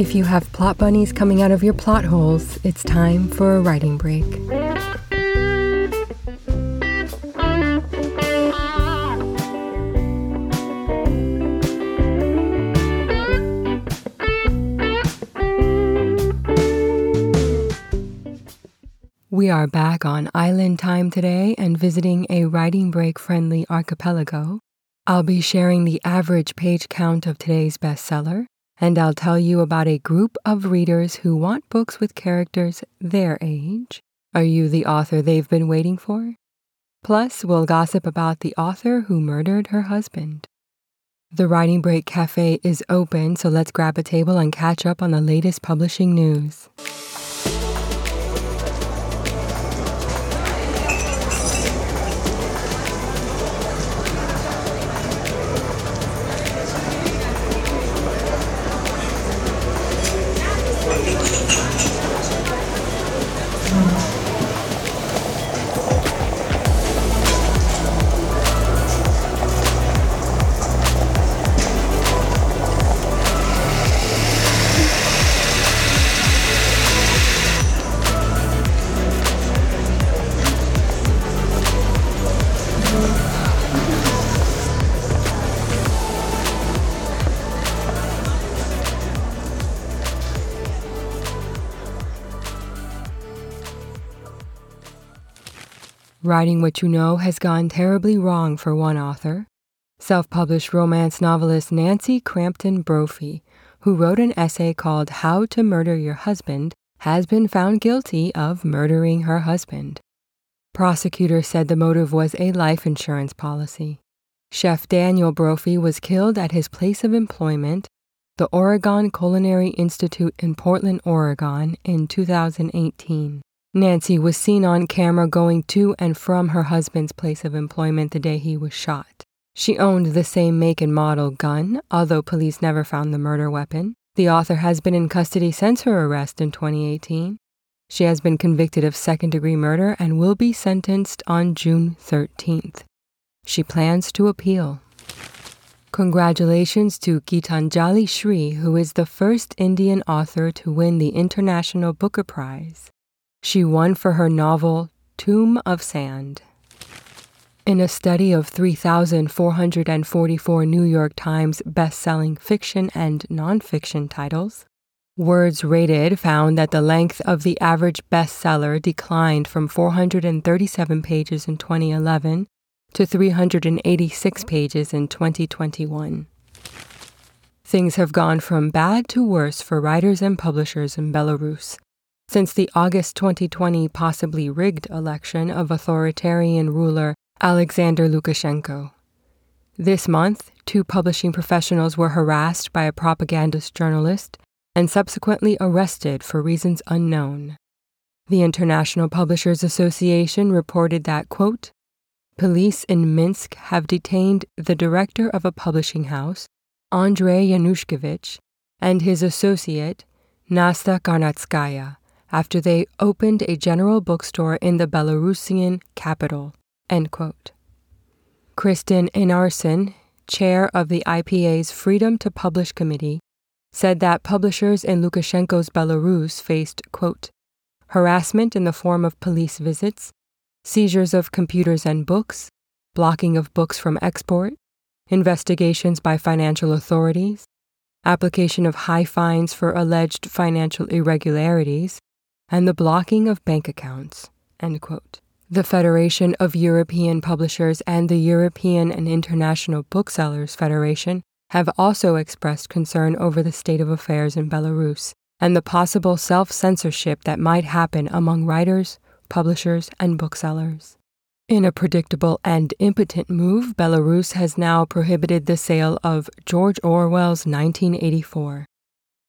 If you have plot bunnies coming out of your plot holes, it's time for a writing break. We are back on island time today and visiting a writing break friendly archipelago. I'll be sharing the average page count of today's bestseller, and I'll tell you about a group of readers who want books with characters their age. Are you the author they've been waiting for? Plus, we'll gossip about the author who murdered her husband. The Writing Break Cafe is open, so let's grab a table and catch up on the latest publishing news. Writing What You Know has gone terribly wrong for one author. Self published romance novelist Nancy Crampton Brophy, who wrote an essay called How to Murder Your Husband, has been found guilty of murdering her husband. Prosecutors said the motive was a life insurance policy. Chef Daniel Brophy was killed at his place of employment, the Oregon Culinary Institute in Portland, Oregon, in 2018. Nancy was seen on camera going to and from her husband's place of employment the day he was shot. She owned the same make and model gun, although police never found the murder weapon. The author has been in custody since her arrest in 2018. She has been convicted of second degree murder and will be sentenced on June 13th. She plans to appeal. Congratulations to Geetanjali Shree, who is the first Indian author to win the International Booker Prize. She won for her novel Tomb of Sand. In a study of 3,444 New York Times best-selling fiction and nonfiction titles, WordsRated found that the length of the average bestseller declined from 437 pages in 2011 to 386 pages in 2021. Things have gone from bad to worse for writers and publishers in Belarus since the August 2020 possibly rigged election of authoritarian ruler Alexander Lukashenko. This month, two publishing professionals were harassed by a propagandist journalist and subsequently arrested for reasons unknown. The International Publishers Association reported that, quote, police in Minsk have detained the director of a publishing house, Andrei Yanushkevich, and his associate, Nasta Karnatskaya, after they opened a general bookstore in the Belarusian capital. End quote. Kristenn Einarsson, chair of the IPA's Freedom to Publish Committee, said that publishers in Lukashenko's Belarus faced, quote, harassment in the form of police visits, seizures of computers and books, blocking of books from export, investigations by financial authorities, application of high fines for alleged financial irregularities, and the blocking of bank accounts. The Federation of European Publishers and the European and International Booksellers Federation have also expressed concern over the state of affairs in Belarus and the possible self censorship that might happen among writers, publishers, and booksellers. In a predictable and impotent move, Belarus has now prohibited the sale of George Orwell's 1984.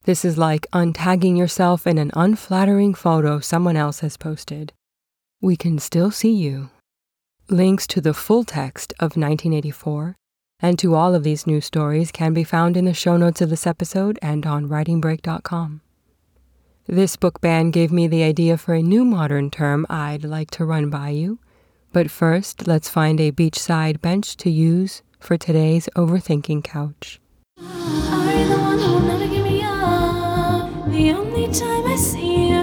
This is like untagging yourself in an unflattering photo someone else has posted. We can still see you. Links to the full text of 1984 and to all of these news stories can be found in the show notes of this episode and on writingbreak.com. This book ban gave me the idea for a new modern term I'd like to run by you. But first, let's find a beachside bench to use for today's overthinking couch. The only time I see you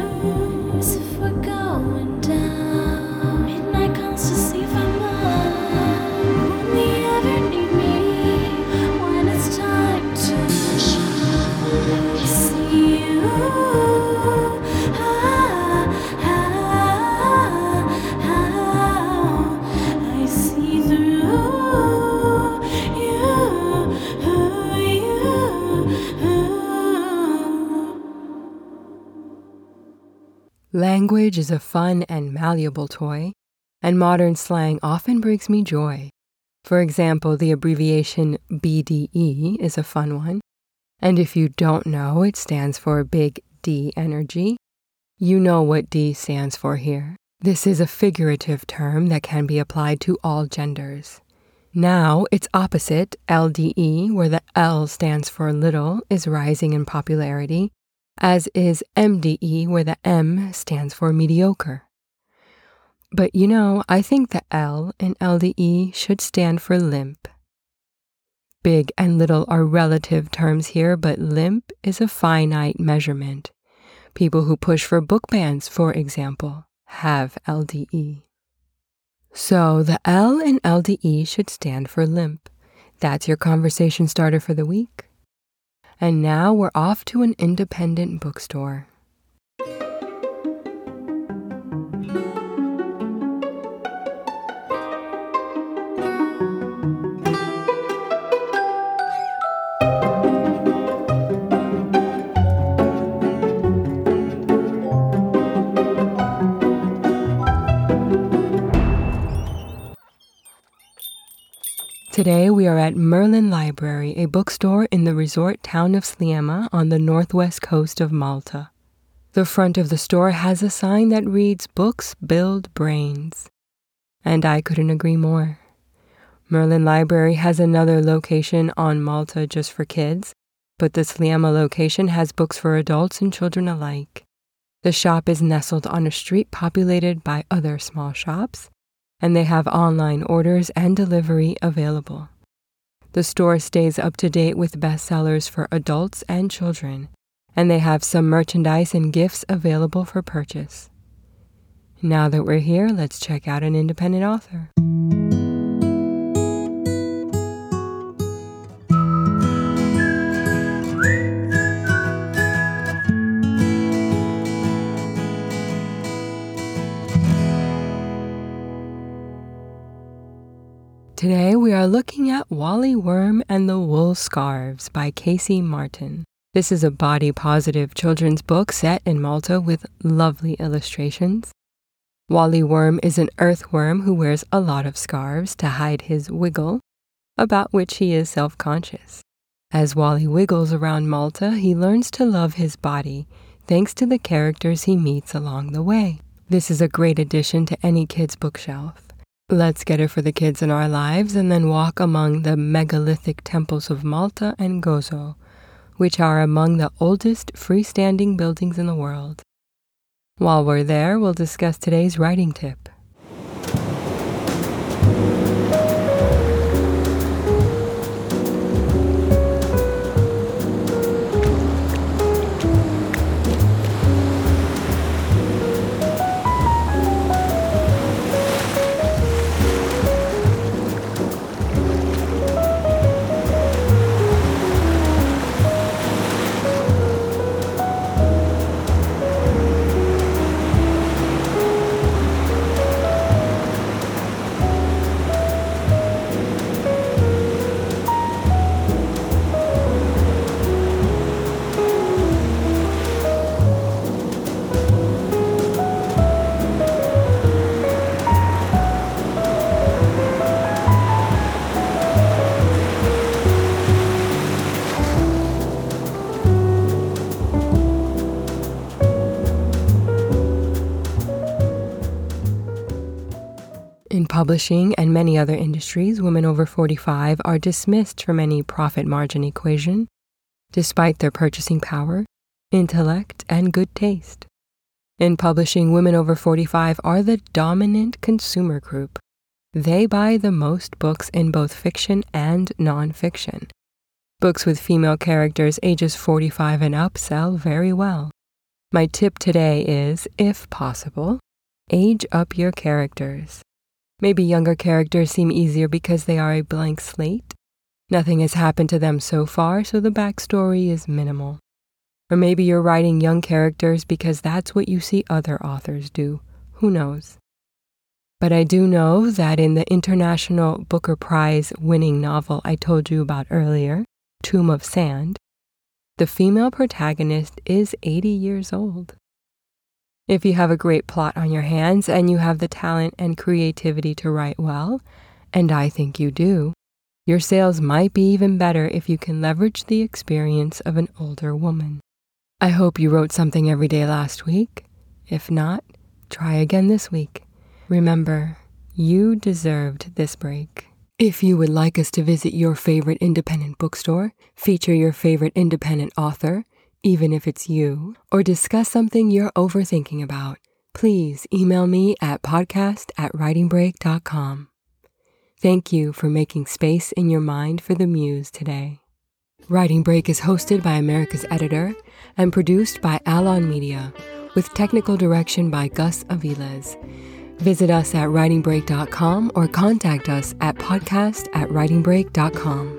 Language is a fun and malleable toy, and modern slang often brings me joy. For example, the abbreviation BDE is a fun one. And if you don't know, it stands for Big D Energy. You know what D stands for here. This is a figurative term that can be applied to all genders. Now, its opposite, LDE, where the L stands for little, is rising in popularity, as is MDE, where the M stands for mediocre. But you know, I think the L in LDE should stand for limp. Big and little are relative terms here, but limp is a finite measurement. People who push for book bans, for example, have LDE. So the L in LDE should stand for limp. That's your conversation starter for the week. And now we're off to an independent bookstore. Today we are at Merlin Library, a bookstore in the resort town of Sliema on the northwest coast of Malta. The front of the store has a sign that reads Books Build Brains. And I couldn't agree more. Merlin Library has another location on Malta just for kids, but the Sliema location has books for adults and children alike. The shop is nestled on a street populated by other small shops and they have online orders and delivery available. The store stays up to date with bestsellers for adults and children, and they have some merchandise and gifts available for purchase. Now that we're here, let's check out an independent author. Today we are looking at Wally Worm and the Wool Scarves by Casey Martin. This is a body positive children's book set in Malta with lovely illustrations. Wally Worm is an earthworm who wears a lot of scarves to hide his wiggle, about which he is self conscious. As Wally wiggles around Malta, he learns to love his body thanks to the characters he meets along the way. This is a great addition to any kid's bookshelf. Let's get it for the kids in our lives and then walk among the megalithic temples of Malta and Gozo, which are among the oldest freestanding buildings in the world. While we're there, we'll discuss today's writing tip. Publishing and many other industries, women over 45 are dismissed from any profit margin equation, despite their purchasing power, intellect, and good taste. In publishing, women over 45 are the dominant consumer group. They buy the most books in both fiction and nonfiction. Books with female characters ages 45 and up sell very well. My tip today is, if possible, age up your characters. Maybe younger characters seem easier because they are a blank slate. Nothing has happened to them so far, so the backstory is minimal. Or maybe you're writing young characters because that's what you see other authors do. Who knows? But I do know that in the International Booker Prize winning novel I told you about earlier, Tomb of Sand, the female protagonist is 80 years old. If you have a great plot on your hands and you have the talent and creativity to write well, and I think you do, your sales might be even better if you can leverage the experience of an older woman. I hope you wrote something every day last week. If not, try again this week. Remember, you deserved this break. If you would like us to visit your favorite independent bookstore, feature your favorite independent author, even if it's you, or discuss something you're overthinking about, please email me at podcast at writingbreak.com. Thank you for making space in your mind for the muse today. Writing Break is hosted by America's Editor and produced by Alon Media, with technical direction by Gus Aviles. Visit us at writingbreak.com or contact us at podcast at writingbreak.com.